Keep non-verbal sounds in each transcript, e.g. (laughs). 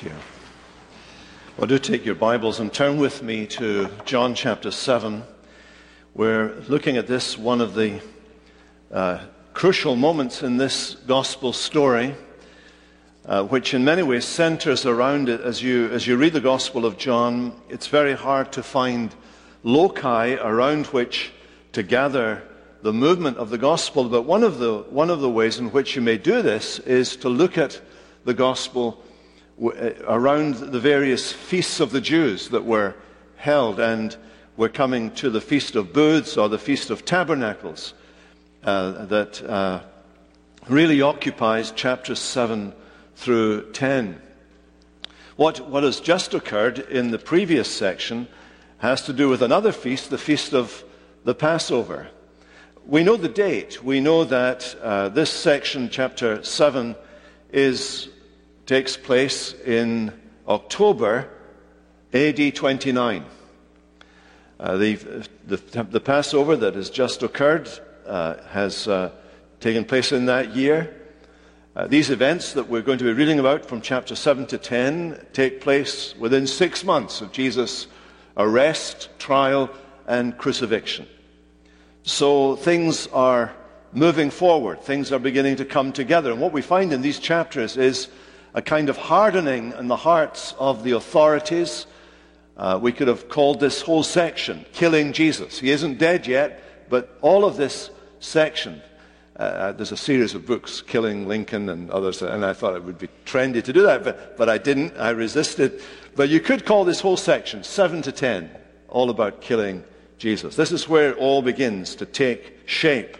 Thank you. Well, do take your Bibles and turn with me to John chapter 7. We're looking at this, one of the uh, crucial moments in this gospel story, uh, which in many ways centers around it. As you, as you read the Gospel of John, it's very hard to find loci around which to gather the movement of the gospel. But one of the, one of the ways in which you may do this is to look at the gospel around the various feasts of the Jews that were held, and we're coming to the Feast of Booths or the Feast of Tabernacles uh, that uh, really occupies chapters 7 through 10. What, what has just occurred in the previous section has to do with another feast, the Feast of the Passover. We know the date. We know that uh, this section, chapter 7, is takes place in October AD 29. Uh, the, the, the, Passover that has just occurred uh, has uh, taken place in that year. Uh, these events that we're going to be reading about from chapter 7 to 10 take place within six months of Jesus' arrest, trial, and crucifixion. So things are moving forward. Things are beginning to come together. And what we find in these chapters is a kind of hardening in the hearts of the authorities. Uh, we could have called this whole section Killing Jesus. He isn't dead yet, but all of this section, uh, uh, there's a series of books, Killing Lincoln and others, and I thought it would be trendy to do that, but, but I didn't. I resisted. But you could call this whole section, 7 to 10, all about killing Jesus. This is where it all begins to take shape.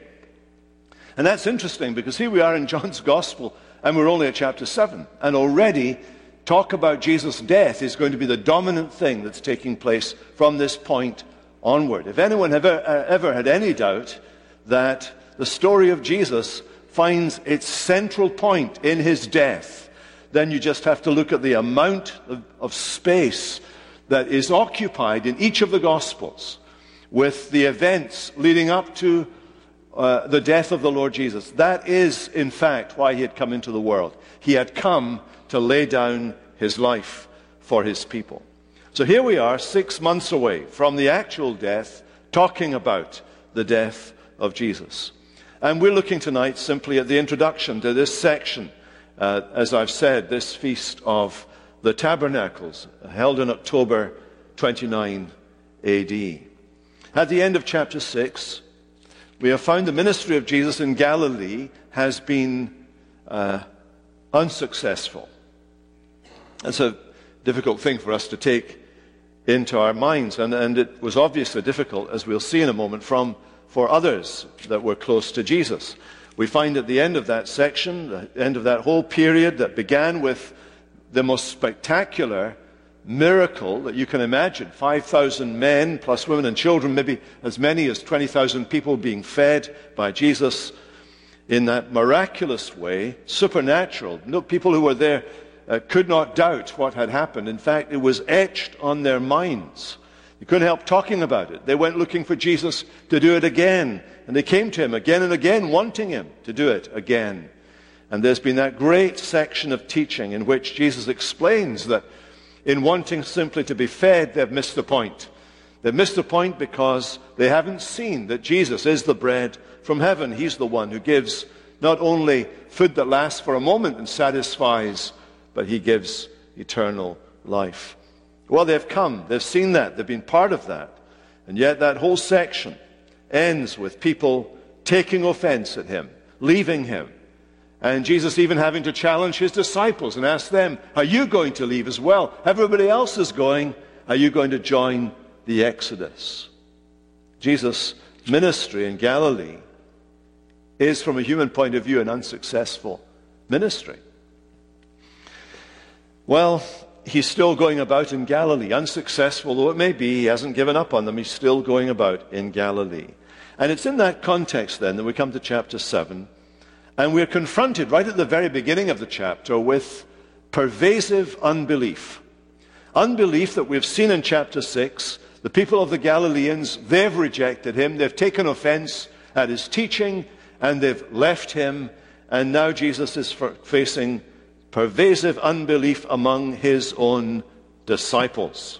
And that's interesting because here we are in John's (laughs) Gospel and we're only at chapter 7. And already, talk about Jesus' death is going to be the dominant thing that's taking place from this point onward. If anyone ever, uh, ever had any doubt that the story of Jesus finds its central point in his death, then you just have to look at the amount of, of space that is occupied in each of the Gospels with the events leading up to uh, the death of the Lord Jesus. That is, in fact, why he had come into the world. He had come to lay down his life for his people. So here we are, six months away from the actual death, talking about the death of Jesus. And we're looking tonight simply at the introduction to this section. Uh, as I've said, this feast of the tabernacles, held in October 29 AD. At the end of chapter 6, we have found the ministry of Jesus in Galilee has been uh, unsuccessful. That's a difficult thing for us to take into our minds, and, and it was obviously difficult, as we'll see in a moment, from for others that were close to Jesus. We find at the end of that section, the end of that whole period that began with the most spectacular miracle that you can imagine 5,000 men, plus women and children, maybe as many as 20,000 people being fed by Jesus in that miraculous way, supernatural. No, people who were there uh, could not doubt what had happened. In fact, it was etched on their minds. You couldn't help talking about it. They went looking for Jesus to do it again. And they came to him again and again, wanting him to do it again. And there's been that great section of teaching in which Jesus explains that in wanting simply to be fed, they've missed the point. They've missed the point because they haven't seen that Jesus is the bread from heaven. He's the one who gives not only food that lasts for a moment and satisfies, but he gives eternal life. Well, they've come, they've seen that, they've been part of that. And yet, that whole section ends with people taking offense at him, leaving him, and Jesus even having to challenge his disciples and ask them, Are you going to leave as well? Everybody else is going. Are you going to join the Exodus? Jesus' ministry in Galilee is, from a human point of view, an unsuccessful ministry. Well, he's still going about in Galilee, unsuccessful though it may be. He hasn't given up on them. He's still going about in Galilee. And it's in that context then that we come to chapter 7 and we're confronted right at the very beginning of the chapter with pervasive unbelief. Unbelief that we've seen in chapter 6. The people of the Galileans, they've rejected him. They've taken offense at his teaching and they've left him. And now Jesus is facing pervasive unbelief among his own disciples.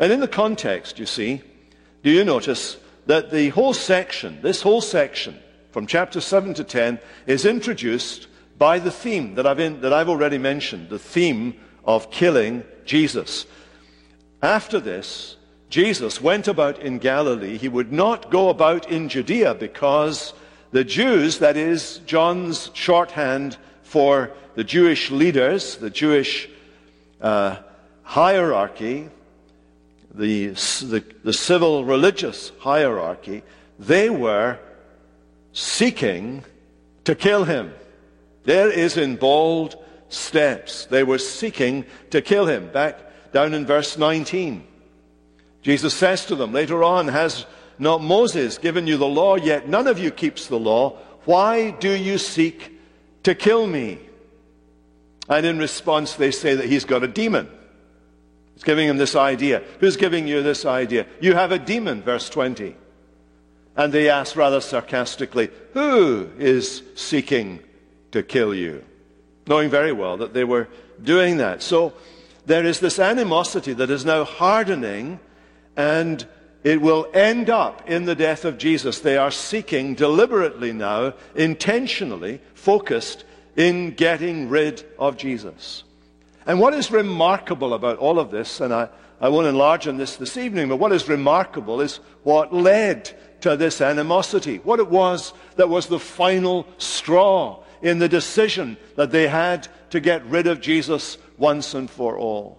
And in the context, you see, do you notice that the whole section, this whole section, from chapter 7 to 10, is introduced by the theme that I've, in, that I've already mentioned, the theme of killing Jesus. After this, Jesus went about in Galilee. He would not go about in Judea because the Jews, that is, John's shorthand for the Jewish leaders, the Jewish uh, hierarchy, the, the, the civil religious hierarchy, they were seeking to kill him. There is in bold steps. They were seeking to kill him. Back down in verse 19. Jesus says to them later on, Has not Moses given you the law, yet none of you keeps the law? Why do you seek to kill me? And in response, they say that he's got a demon. He's giving him this idea. Who's giving you this idea? You have a demon, verse 20. And they ask rather sarcastically, Who is seeking to kill you? Knowing very well that they were doing that. So there is this animosity that is now hardening, and it will end up in the death of Jesus. They are seeking deliberately now, intentionally focused in getting rid of Jesus. And what is remarkable about all of this, and I, I won't enlarge on this this evening, but what is remarkable is what led to this animosity, what it was that was the final straw in the decision that they had to get rid of Jesus once and for all.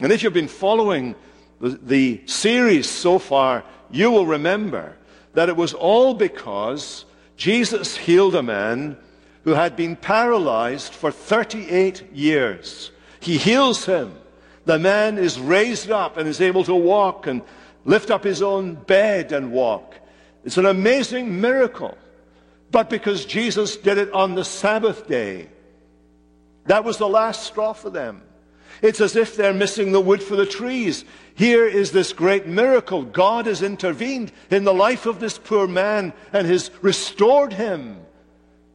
And if you've been following the, the series so far, you will remember that it was all because Jesus healed a man who had been paralyzed for 38 years. He heals him. The man is raised up and is able to walk and lift up his own bed and walk. It's an amazing miracle. But because Jesus did it on the Sabbath day, that was the last straw for them. It's as if they're missing the wood for the trees. Here is this great miracle. God has intervened in the life of this poor man and has restored him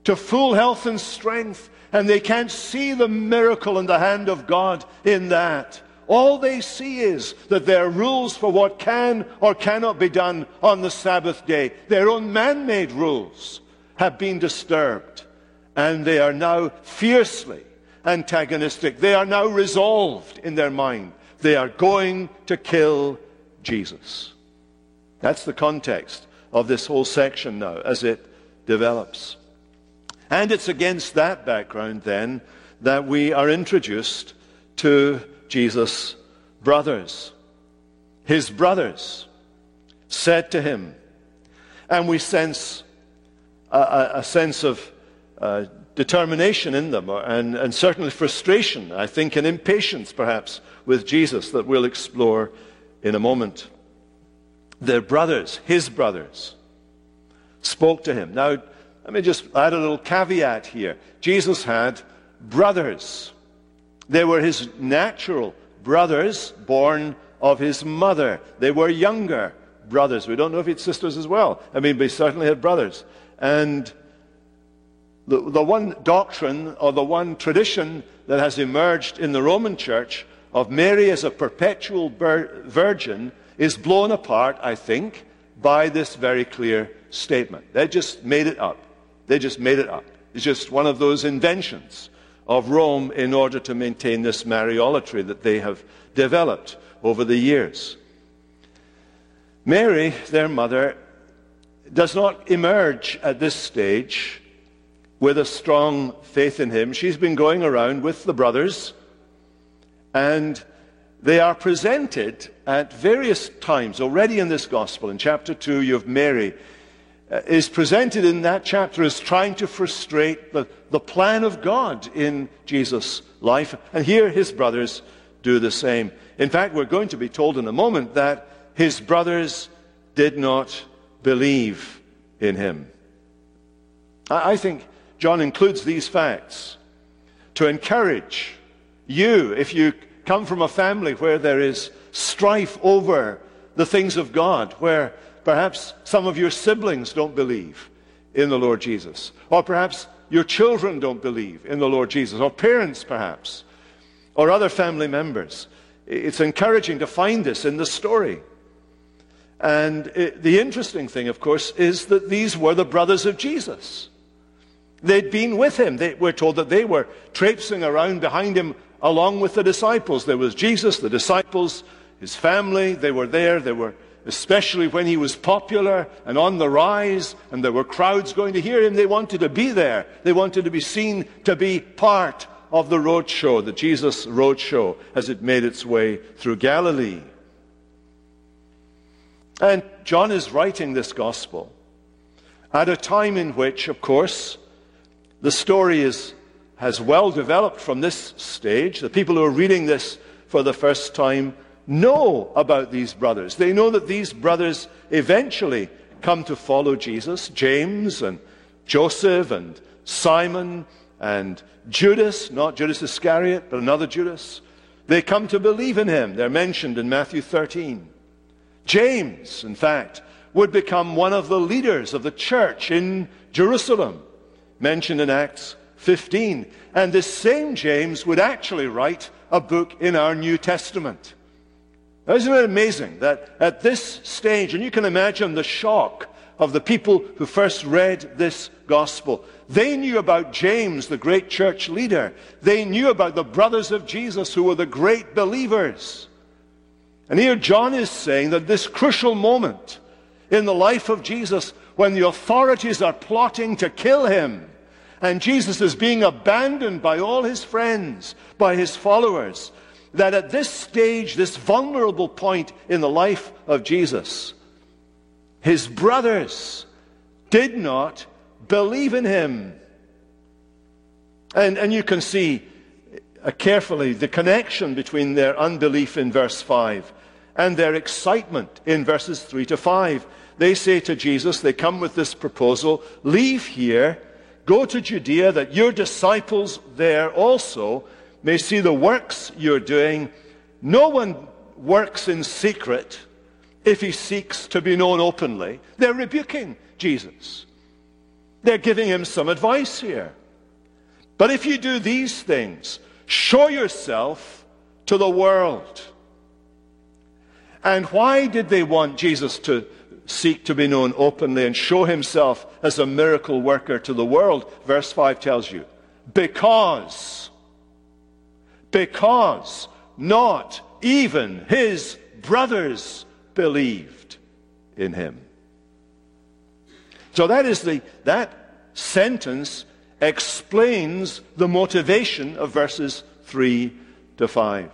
to full health and strength. And they can't see the miracle and the hand of God in that. All they see is that there are rules for what can or cannot be done on the Sabbath day. Their own man made rules have been disturbed. And they are now fiercely antagonistic. They are now resolved in their mind. They are going to kill Jesus. That's the context of this whole section now as it develops. And it's against that background then that we are introduced to Jesus' brothers. His brothers said to him, and we sense a, a, a sense of uh, determination in them, and, and certainly frustration, I think, and impatience perhaps with Jesus that we'll explore in a moment. Their brothers, his brothers, spoke to him. Now, let me just add a little caveat here. Jesus had brothers. They were his natural brothers, born of his mother. They were younger brothers. We don't know if he had sisters as well. I mean, he certainly had brothers. And the, the one doctrine or the one tradition that has emerged in the Roman Church of Mary as a perpetual virgin is blown apart, I think, by this very clear statement. They just made it up. They just made it up. It's just one of those inventions of Rome in order to maintain this Mariolatry that they have developed over the years. Mary, their mother, does not emerge at this stage with a strong faith in him. She's been going around with the brothers, and they are presented at various times already in this gospel. In chapter 2, you have Mary. Uh, is presented in that chapter as trying to frustrate the, the plan of God in Jesus' life. And here his brothers do the same. In fact, we're going to be told in a moment that his brothers did not believe in him. I, I think John includes these facts to encourage you, if you come from a family where there is strife over the things of God, where perhaps some of your siblings don't believe in the Lord Jesus, or perhaps your children don't believe in the Lord Jesus, or parents perhaps, or other family members. It's encouraging to find this in the story. And it, the interesting thing, of course, is that these were the brothers of Jesus. They'd been with him. They, we're told that they were traipsing around behind him along with the disciples. There was Jesus, the disciples, his family. They were there. They were, especially when he was popular and on the rise, and there were crowds going to hear him. They wanted to be there. They wanted to be seen to be part of the roadshow, the Jesus roadshow, as it made its way through Galilee. And John is writing this gospel at a time in which, of course, the story is, has well developed from this stage. The people who are reading this for the first time know about these brothers. They know that these brothers eventually come to follow Jesus James and Joseph and Simon and Judas, not Judas Iscariot, but another Judas. They come to believe in him. They're mentioned in Matthew 13. James, in fact, would become one of the leaders of the church in Jerusalem, mentioned in Acts 15. And this same James would actually write a book in our New Testament. Isn't it amazing that at this stage, and you can imagine the shock of the people who first read this gospel, they knew about James, the great church leader. They knew about the brothers of Jesus who were the great believers. And here John is saying that this crucial moment in the life of Jesus, when the authorities are plotting to kill him, and Jesus is being abandoned by all his friends, by his followers, that at this stage, this vulnerable point in the life of Jesus, his brothers did not believe in him. And, and you can see uh, carefully the connection between their unbelief in verse 5 and their excitement in verses 3 to 5. They say to Jesus, they come with this proposal leave here, go to Judea, that your disciples there also may see the works you're doing. No one works in secret if he seeks to be known openly. They're rebuking Jesus. They're giving him some advice here. But if you do these things, show yourself to the world. And why did they want Jesus to seek to be known openly and show himself as a miracle worker to the world? Verse 5 tells you. Because, because not even his brothers believed in him. So that is the, that sentence explains the motivation of verses 3 to 5.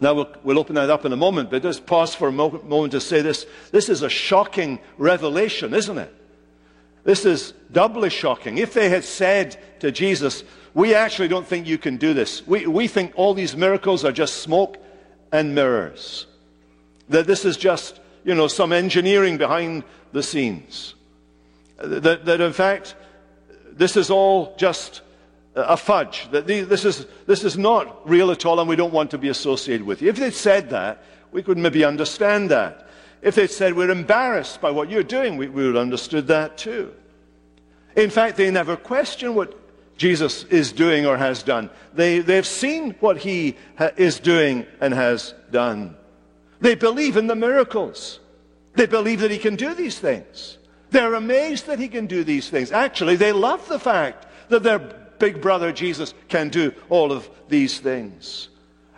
Now, we'll, we'll, open that up in a moment, but just pause for a moment, moment to say this. This is a shocking revelation, isn't it? This is doubly shocking. If they had said to Jesus, We actually don't think you can do this, we, we think all these miracles are just smoke and mirrors, that this is just, you know, some engineering behind the scenes, that, that in fact, this is all just a fudge, that this is, this is not real at all and we don't want to be associated with you. If they'd said that, we could maybe understand that. If they'd said, we're embarrassed by what you're doing, we, we would have understood that too. In fact, they never question what Jesus is doing or has done. They, they've seen what he ha- is doing and has done. They believe in the miracles. They believe that he can do these things. They're amazed that he can do these things. Actually, they love the fact that their big brother Jesus can do all of these things.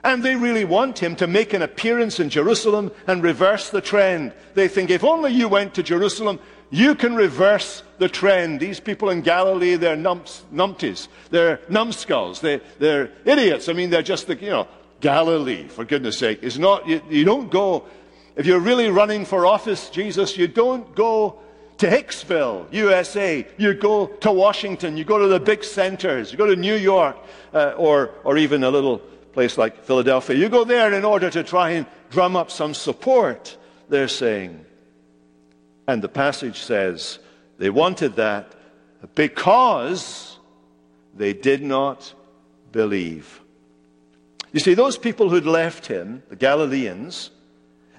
And they really want him to make an appearance in Jerusalem and reverse the trend. They think if only you went to Jerusalem, you can reverse the trend. These people in Galilee, they're numps, numpties. They're numbskulls. They, they're idiots. I mean, they're just the, you know, Galilee, for goodness sake. Is not, you, you don't go, if you're really running for office, Jesus, you don't go to Hicksville, USA. You go to Washington. You go to the big centers. You go to New York uh, or, or even a little place like Philadelphia. You go there in order to try and drum up some support, they're saying. And the passage says they wanted that because they did not believe. You see, those people who'd left him, the Galileans,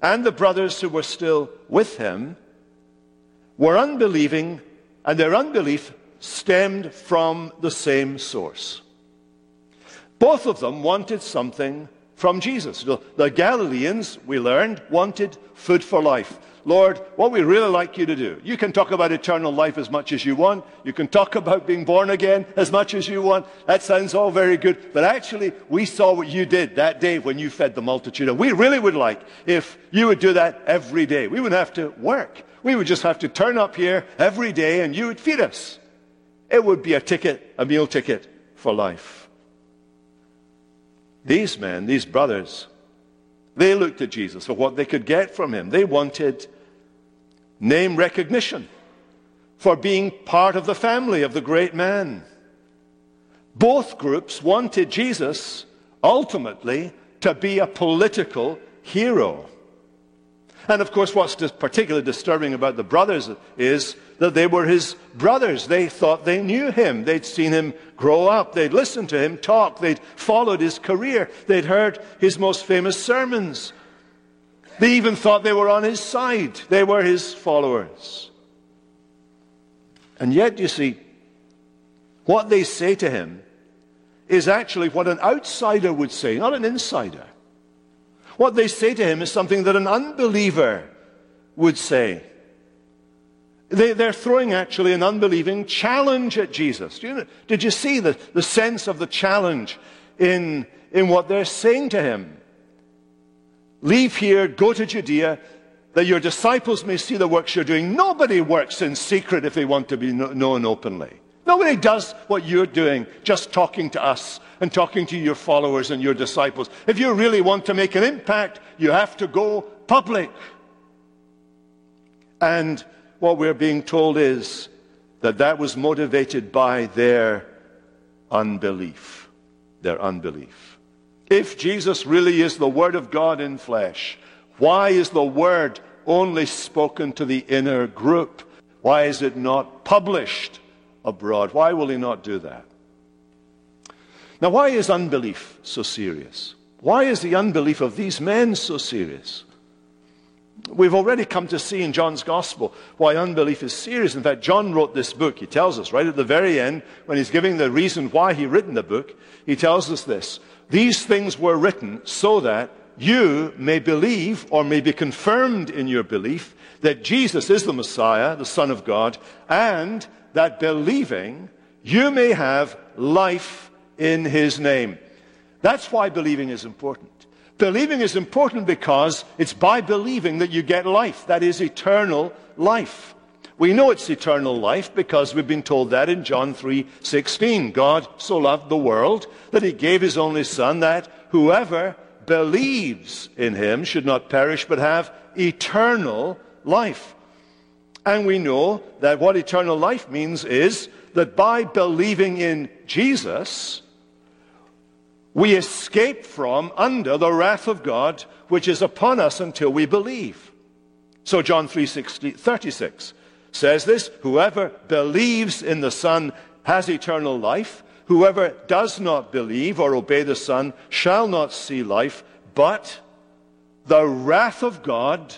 and the brothers who were still with him, were unbelieving, and their unbelief stemmed from the same source. Both of them wanted something from Jesus. The Galileans, we learned, wanted food for life. Lord, what we really like you to do, you can talk about eternal life as much as you want. You can talk about being born again as much as you want. That sounds all very good. But actually, we saw what you did that day when you fed the multitude. And we really would like if you would do that every day. We wouldn't have to work. We would just have to turn up here every day and you would feed us. It would be a ticket, a meal ticket for life. These men, these brothers, they looked at Jesus for what they could get from him. They wanted name recognition for being part of the family of the great man. Both groups wanted Jesus ultimately to be a political hero. And of course, what's particularly disturbing about the brothers is that they were his brothers. They thought they knew him. They'd seen him grow up. They'd listened to him talk. They'd followed his career. They'd heard his most famous sermons. They even thought they were on his side. They were his followers. And yet, you see, what they say to him is actually what an outsider would say, not an insider. What they say to him is something that an unbeliever would say. They, are throwing actually an unbelieving challenge at Jesus. You did you see the, the sense of the challenge in, in what they're saying to him? Leave here, go to Judea, that your disciples may see the works you're doing. Nobody works in secret if they want to be known openly. Nobody does what you're doing, just talking to us and talking to your followers and your disciples. If you really want to make an impact, you have to go public. And what we're being told is that that was motivated by their unbelief. Their unbelief. If Jesus really is the Word of God in flesh, why is the Word only spoken to the inner group? Why is it not published abroad? Why will he not do that? Now, why is unbelief so serious? Why is the unbelief of these men so serious? We've already come to see in John's Gospel why unbelief is serious. In fact, John wrote this book. He tells us right at the very end, when he's giving the reason why he written the book, he tells us this these things were written so that you may believe or may be confirmed in your belief that Jesus is the Messiah, the Son of God, and that believing you may have life in his name. That's why believing is important. Believing is important because it's by believing that you get life. That is eternal life. We know it's eternal life because we've been told that in John 3:16. God so loved the world that he gave his only son that whoever believes in him should not perish but have eternal life. And we know that what eternal life means is that by believing in Jesus, we escape from under the wrath of God which is upon us until we believe. So John 3:36 says this Whoever believes in the Son has eternal life. Whoever does not believe or obey the Son shall not see life, but the wrath of God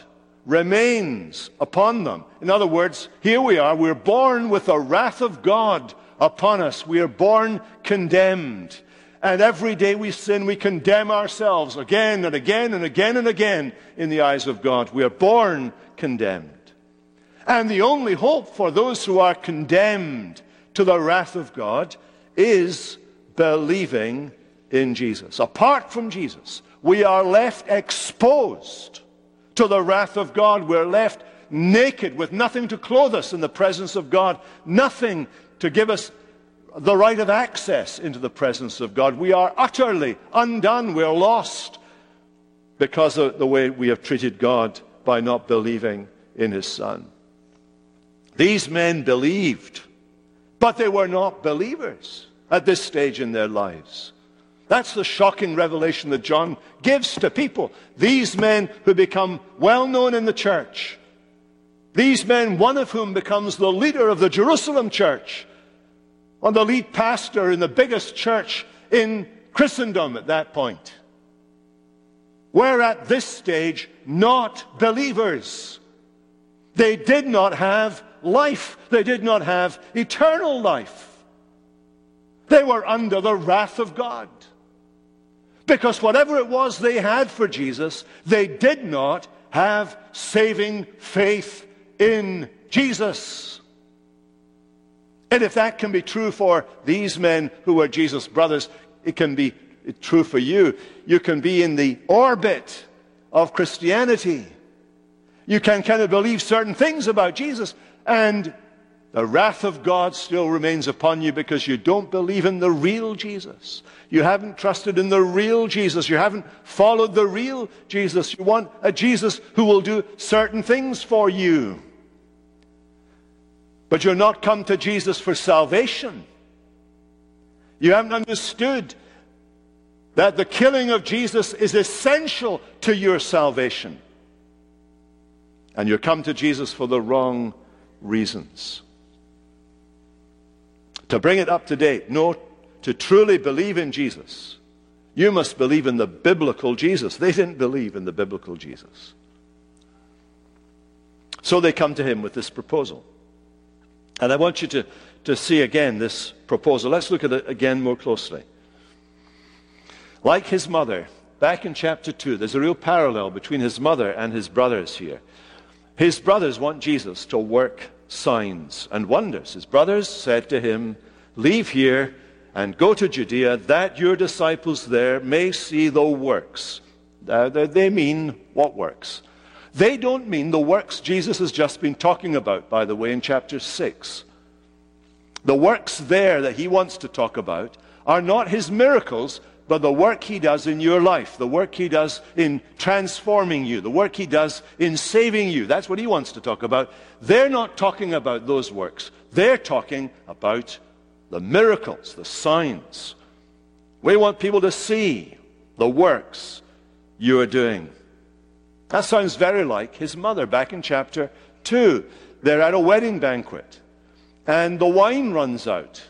remains upon them. In other words, here we are, we're born with the wrath of God upon us. We are born condemned. And every day we sin, we condemn ourselves again and again and again and again in the eyes of God. We are born condemned. And the only hope for those who are condemned to the wrath of God is believing in Jesus. Apart from Jesus, we are left exposed to the wrath of God. We're left naked with nothing to clothe us in the presence of God, nothing to give us the right of access into the presence of God. We are utterly undone. We're lost because of the way we have treated God by not believing in His Son. These men believed, but they were not believers at this stage in their lives. That's the shocking revelation that John gives to people. These men who become well known in the church. These men, one of whom becomes the leader of the Jerusalem church, or the lead pastor in the biggest church in Christendom at that point, were at this stage not believers. They did not have life. They did not have eternal life. They were under the wrath of God. Because whatever it was they had for Jesus, they did not have saving faith in Jesus. And if that can be true for these men who were Jesus' brothers, it can be true for you. You can be in the orbit of Christianity. You can kind of believe certain things about Jesus, and the wrath of God still remains upon you because you don't believe in the real Jesus. You haven't trusted in the real Jesus. You haven't followed the real Jesus. You want a Jesus who will do certain things for you. But you're not come to Jesus for salvation. You haven't understood that the killing of Jesus is essential to your salvation. And you're come to Jesus for the wrong reasons. To bring it up to date, no, to truly believe in Jesus, you must believe in the biblical Jesus. They didn't believe in the biblical Jesus. So they come to him with this proposal. And I want you to, to see again this proposal. Let's look at it again more closely. Like his mother, back in chapter 2, there's a real parallel between his mother and his brothers here. His brothers want Jesus to work signs and wonders. His brothers said to him, Leave here and go to Judea, that your disciples there may see the works. Uh, they mean what works? They don't mean the works Jesus has just been talking about, by the way, in chapter 6. The works there that he wants to talk about are not his miracles, but the work he does in your life, the work he does in transforming you, the work he does in saving you. That's what he wants to talk about. They're not talking about those works. They're talking about the miracles, the signs. We want people to see the works you are doing. That sounds very like his mother back in chapter 2. They're at a wedding banquet, and the wine runs out.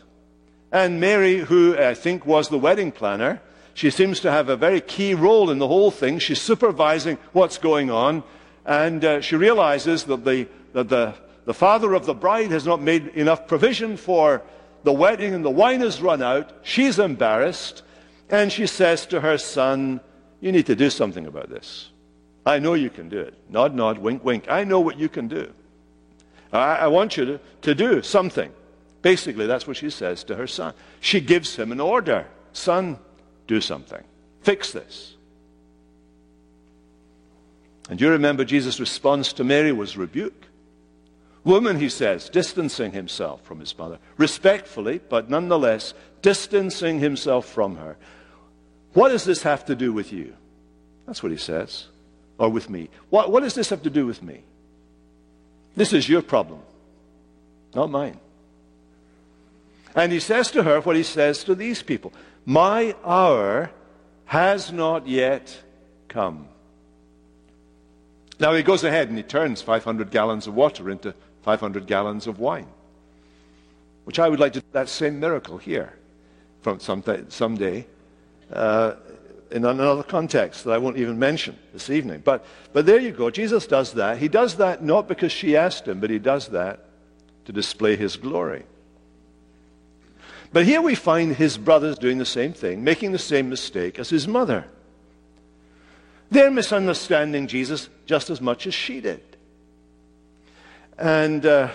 And Mary, who I think was the wedding planner, she seems to have a very key role in the whole thing. She's supervising what's going on. And uh, she realizes that, the, that the, the father of the bride has not made enough provision for the wedding and the wine has run out. She's embarrassed. And she says to her son, You need to do something about this. I know you can do it. Nod, nod, wink, wink. I know what you can do. I, I want you to, to do something. Basically, that's what she says to her son. She gives him an order Son, do something. Fix this. And you remember Jesus' response to Mary was rebuke. Woman, he says, distancing himself from his mother, respectfully, but nonetheless distancing himself from her. What does this have to do with you? That's what he says. Or with me. What, what does this have to do with me? This is your problem, not mine. And he says to her what he says to these people my hour has not yet come. Now he goes ahead and he turns 500 gallons of water into 500 gallons of wine, which I would like to do that same miracle here from someday, someday uh, in another context that I won't even mention this evening. But, but there you go. Jesus does that. He does that not because she asked him, but he does that to display his glory. But here we find his brothers doing the same thing, making the same mistake as his mother. They're misunderstanding Jesus just as much as she did. And uh,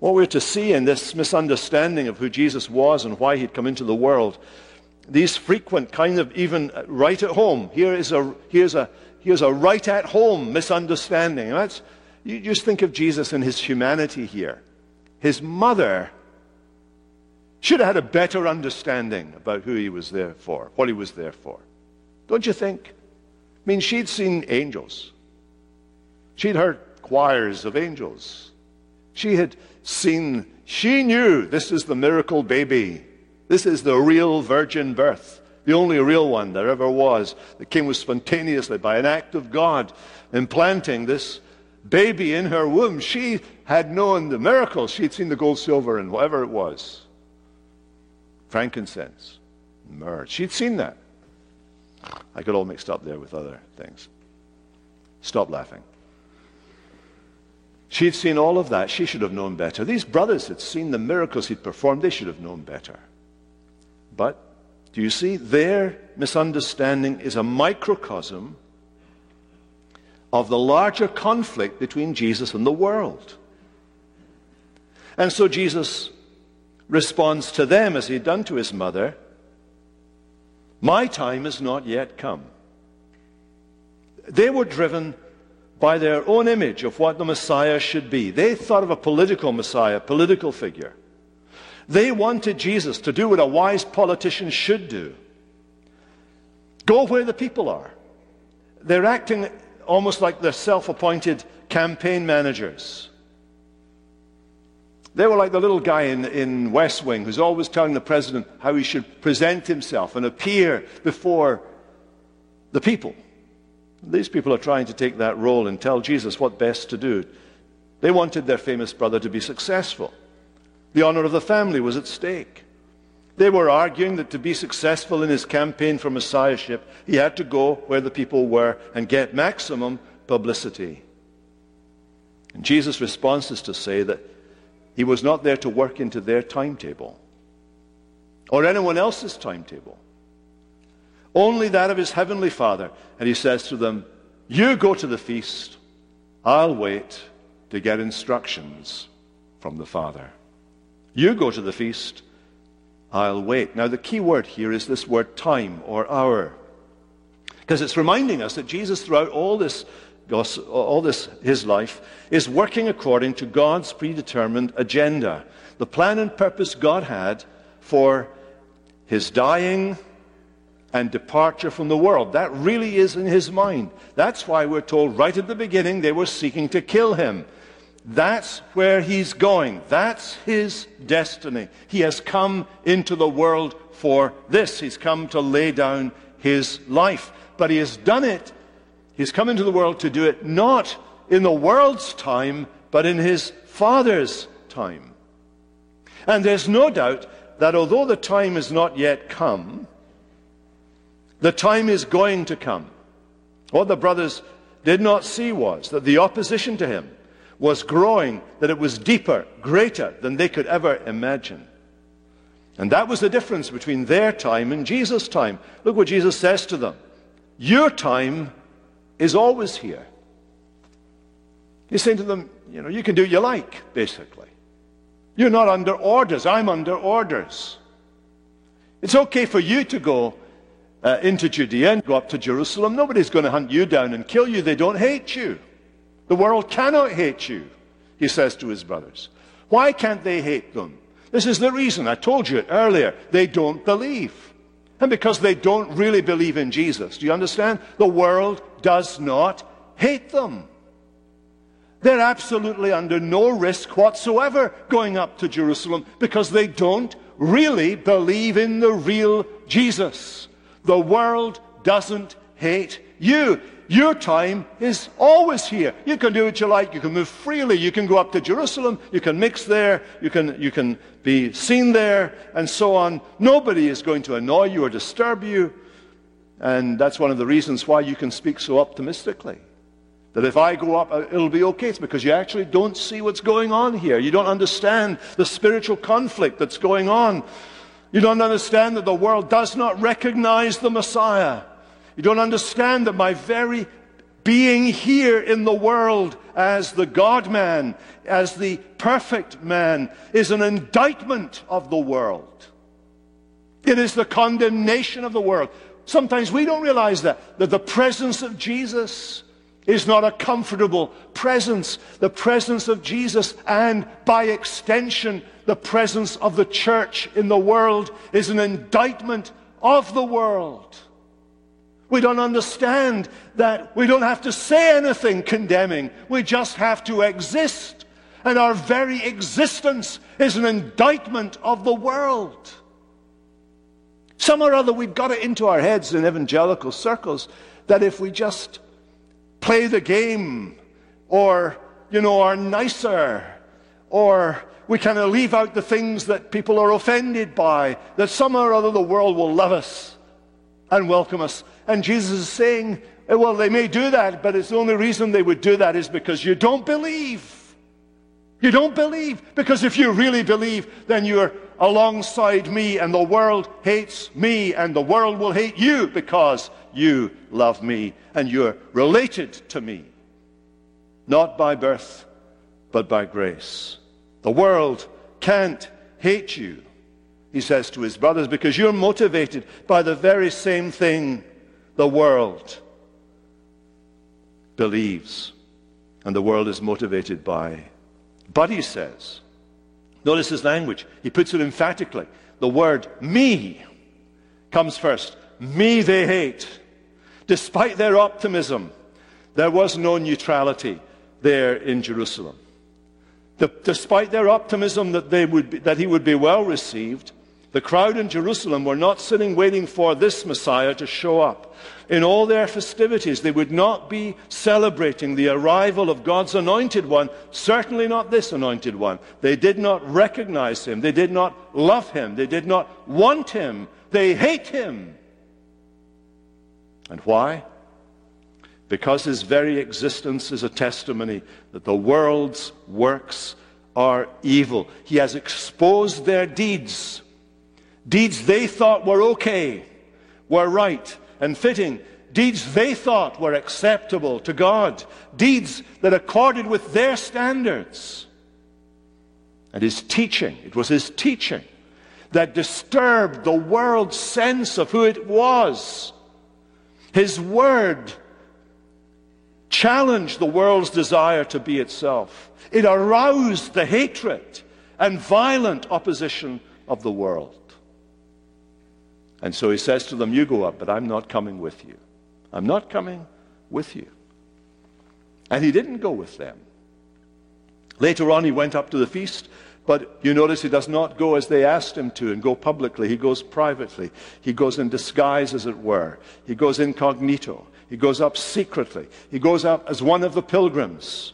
what we're to see in this misunderstanding of who Jesus was and why he'd come into the world, these frequent kind of even right at home, here is a, here's a, here's a right at home misunderstanding. That's, you just think of Jesus and his humanity here. His mother should have had a better understanding about who he was there for, what he was there for. Don't you think? I mean, she'd seen angels. She'd heard choirs of angels. She had seen, she knew this is the miracle baby. This is the real virgin birth, the only real one there ever was. that came was spontaneously by an act of God implanting this baby in her womb. She had known the miracles. She'd seen the gold, silver, and whatever it was frankincense, myrrh. She'd seen that. I got all mixed up there with other things. Stop laughing. She'd seen all of that. She should have known better. These brothers had seen the miracles he'd performed. They should have known better. But do you see? Their misunderstanding is a microcosm of the larger conflict between Jesus and the world. And so Jesus responds to them as he'd done to his mother My time has not yet come. They were driven by their own image of what the Messiah should be. They thought of a political Messiah, political figure. They wanted Jesus to do what a wise politician should do go where the people are. They're acting almost like they're self appointed campaign managers. They were like the little guy in, in West Wing who's always telling the president how he should present himself and appear before the people. These people are trying to take that role and tell Jesus what best to do. They wanted their famous brother to be successful. The honor of the family was at stake. They were arguing that to be successful in his campaign for messiahship, he had to go where the people were and get maximum publicity. And Jesus' response is to say that he was not there to work into their timetable or anyone else's timetable only that of his heavenly Father. And he says to them, You go to the feast, I'll wait to get instructions from the Father. You go to the feast, I'll wait. Now, the key word here is this word time or hour. Because it's reminding us that Jesus, throughout all this, all this, his life, is working according to God's predetermined agenda. The plan and purpose God had for his dying, and departure from the world. That really is in his mind. That's why we're told right at the beginning they were seeking to kill him. That's where he's going. That's his destiny. He has come into the world for this. He's come to lay down his life. But he has done it. He's come into the world to do it not in the world's time, but in his Father's time. And there's no doubt that although the time has not yet come, the time is going to come. What the brothers did not see was that the opposition to him was growing, that it was deeper, greater than they could ever imagine. And that was the difference between their time and Jesus' time. Look what Jesus says to them Your time is always here. He's saying to them, you know, you can do what you like, basically. You're not under orders. I'm under orders. It's okay for you to go uh, into Judea and go up to Jerusalem. Nobody's going to hunt you down and kill you. They don't hate you. The world cannot hate you, he says to his brothers. Why can't they hate them? This is the reason. I told you it earlier. They don't believe. And because they don't really believe in Jesus, do you understand? The world does not hate them. They're absolutely under no risk whatsoever going up to Jerusalem because they don't really believe in the real Jesus. The world doesn't hate you. Your time is always here. You can do what you like. You can move freely. You can go up to Jerusalem. You can mix there. You can, you can be seen there and so on. Nobody is going to annoy you or disturb you. And that's one of the reasons why you can speak so optimistically. That if I go up, uh, it'll be okay. It's because you actually don't see what's going on here. You don't understand the spiritual conflict that's going on. You don't understand that the world does not recognize the Messiah. You don't understand that my very being here in the world as the God man, as the perfect man, is an indictment of the world. It is the condemnation of the world. Sometimes we don't realize that, that the presence of Jesus is not a comfortable presence. The presence of Jesus, and by extension, the presence of the church in the world, is an indictment of the world. We don't understand that we don't have to say anything condemning. We just have to exist. And our very existence is an indictment of the world. Some or other, we've got it into our heads in evangelical circles that if we just play the game or, you know, are nicer or we kind of leave out the things that people are offended by, that somehow or other the world will love us and welcome us. And Jesus is saying, eh, well, they may do that, but it's the only reason they would do that is because you don't believe. You don't believe, because if you really believe, then you're alongside me, and the world hates me, and the world will hate you because you love me, and you're related to me. Not by birth, but by grace. The world can't hate you, he says to his brothers, because you're motivated by the very same thing the world believes and the world is motivated by. But he says, notice his language, he puts it emphatically. The word me comes first. Me they hate. Despite their optimism, there was no neutrality there in Jerusalem. The, despite their optimism that, be, that he would be well received, the crowd in Jerusalem were not sitting waiting for this Messiah to show up. In all their festivities, they would not be celebrating the arrival of God's anointed one, certainly not this anointed one. They did not recognize him. They did not love him. They did not want him. They hate him. And why? Because his very existence is a testimony that the world's works are evil. He has exposed their deeds. Deeds they thought were okay, were right and fitting. Deeds they thought were acceptable to God. Deeds that accorded with their standards. And his teaching, it was his teaching that disturbed the world's sense of who it was. His word challenged the world's desire to be itself. It aroused the hatred and violent opposition of the world. And so he says to them, You go up, but I'm not coming with you. I'm not coming with you. And he didn't go with them. Later on, he went up to the feast, but you notice he does not go as they asked him to and go publicly. He goes privately. He goes in disguise, as it were. He goes incognito. He goes up secretly. He goes up as one of the pilgrims.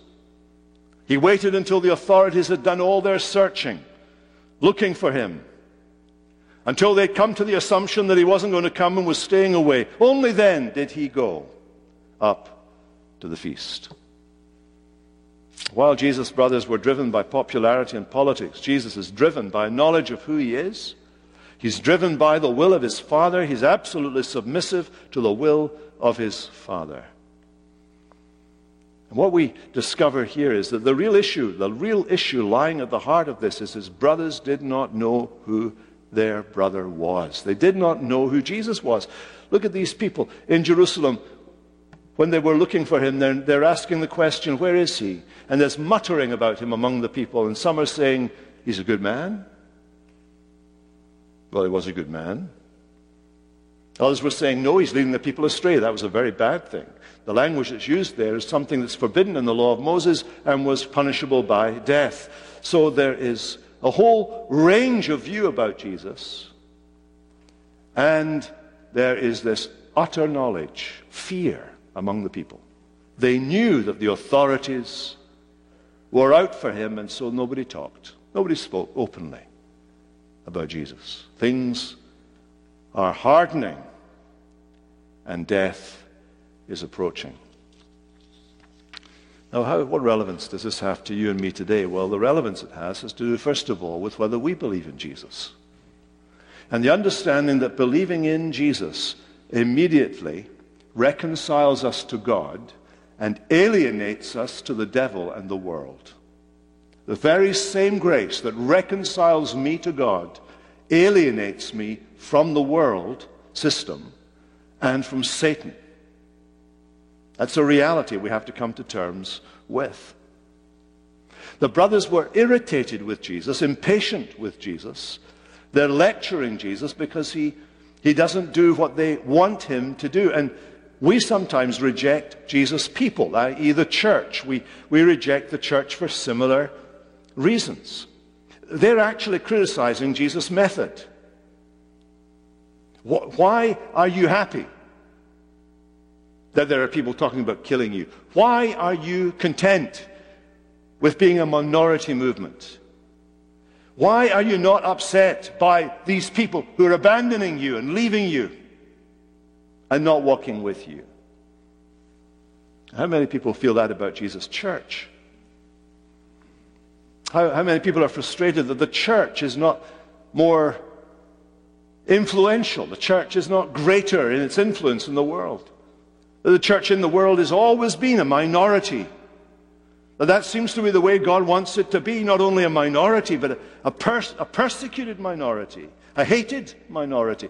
He waited until the authorities had done all their searching, looking for him until they'd come to the assumption that he wasn't going to come and was staying away. Only then did he go up to the feast. While Jesus' brothers were driven by popularity and politics, Jesus is driven by a knowledge of who he is. He's driven by the will of his Father. He's absolutely submissive to the will of his Father. And what we discover here is that the real issue, the real issue lying at the heart of this is his brothers did not know who their brother was. They did not know who Jesus was. Look at these people in Jerusalem. When they were looking for him, they're, they're asking the question, Where is he? And there's muttering about him among the people. And some are saying, He's a good man. Well, he was a good man. Others were saying, No, he's leading the people astray. That was a very bad thing. The language that's used there is something that's forbidden in the law of Moses and was punishable by death. So there is a whole range of view about Jesus. And there is this utter knowledge, fear among the people. They knew that the authorities were out for him, and so nobody talked. Nobody spoke openly about Jesus. Things are hardening, and death is approaching. Now, how, what relevance does this have to you and me today? Well, the relevance it has has to do, first of all, with whether we believe in Jesus. And the understanding that believing in Jesus immediately reconciles us to God and alienates us to the devil and the world. The very same grace that reconciles me to God alienates me from the world system and from Satan. That's a reality we have to come to terms with. The brothers were irritated with Jesus, impatient with Jesus. They're lecturing Jesus because he, he doesn't do what they want him to do. And we sometimes reject Jesus' people, i.e., the church. We, we reject the church for similar reasons. They're actually criticizing Jesus' method. Why are you happy? that there are people talking about killing you. Why are you content with being a minority movement? Why are you not upset by these people who are abandoning you and leaving you and not walking with you? How many people feel that about Jesus' church? How, how many people are frustrated that the church is not more influential? The church is not greater in its influence in the world. The church in the world has always been a minority. That seems to be the way God wants it to be, not only a minority, but a, a, pers- a persecuted minority, a hated minority,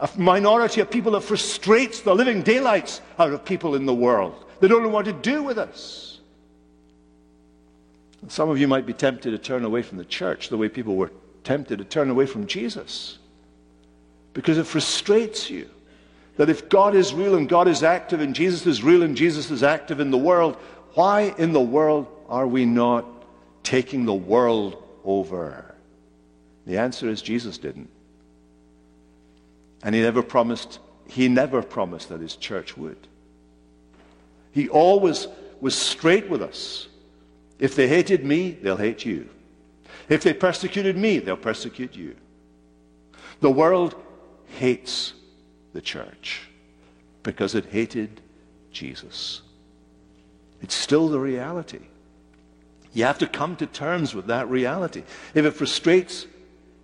a minority of people that frustrates the living daylights out of people in the world. They don't know what to do with us. And some of you might be tempted to turn away from the church the way people were tempted to turn away from Jesus because it frustrates you that if God is real and God is active and Jesus is real and Jesus is active in the world, why in the world are we not taking the world over? The answer is Jesus didn't. And he never promised, he never promised that his church would. He always was straight with us. If they hated me, they'll hate you. If they persecuted me, they'll persecute you. The world hates the church because it hated Jesus. It's still the reality. You have to come to terms with that reality. If it frustrates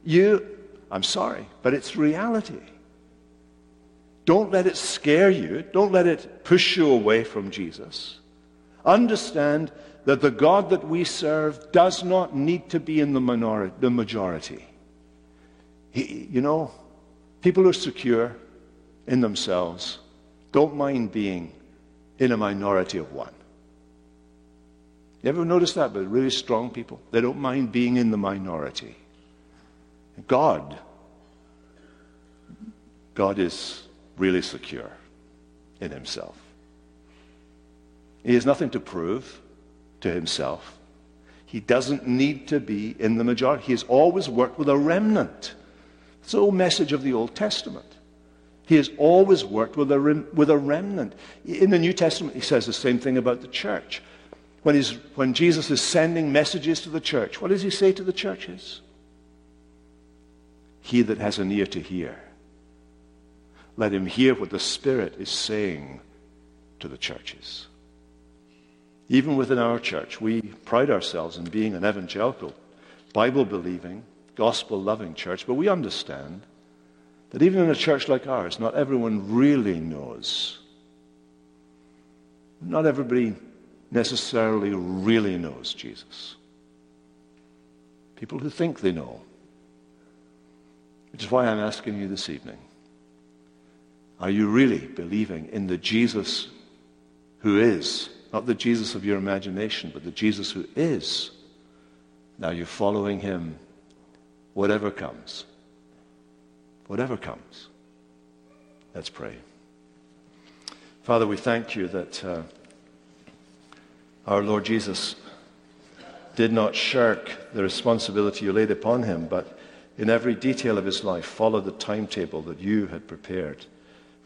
you, I'm sorry, but it's reality. Don't let it scare you. Don't let it push you away from Jesus. Understand that the God that we serve does not need to be in the, minority, the majority. He, you know, people who are secure in themselves don't mind being in a minority of one. You ever notice that? But really strong people, they don't mind being in the minority. God, God is really secure in himself. He has nothing to prove to himself. He doesn't need to be in the majority. He has always worked with a remnant. It's the old message of the Old Testament. He has always worked with a, rem- with a remnant. In the New Testament, he says the same thing about the church. When, he's, when Jesus is sending messages to the church, what does he say to the churches? He that has an ear to hear, let him hear what the Spirit is saying to the churches. Even within our church, we pride ourselves in being an evangelical, Bible believing, gospel loving church, but we understand that even in a church like ours, not everyone really knows. Not everybody necessarily really knows Jesus. People who think they know. Which is why I'm asking you this evening are you really believing in the Jesus who is, not the Jesus of your imagination, but the Jesus who is? Now you're following him, whatever comes whatever comes. Let's pray. Father, we thank you that uh, our Lord Jesus did not shirk the responsibility you laid upon him, but in every detail of his life followed the timetable that you had prepared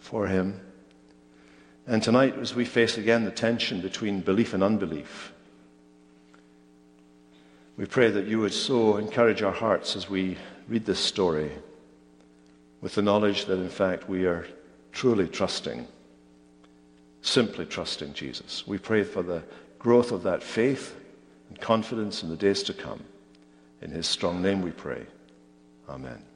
for him. And tonight, as we face again the tension between belief and unbelief, we pray that you would so encourage our hearts as we read this story with the knowledge that, in fact, we are truly trusting, simply trusting Jesus. We pray for the growth of that faith and confidence in the days to come. In his strong name we pray. Amen.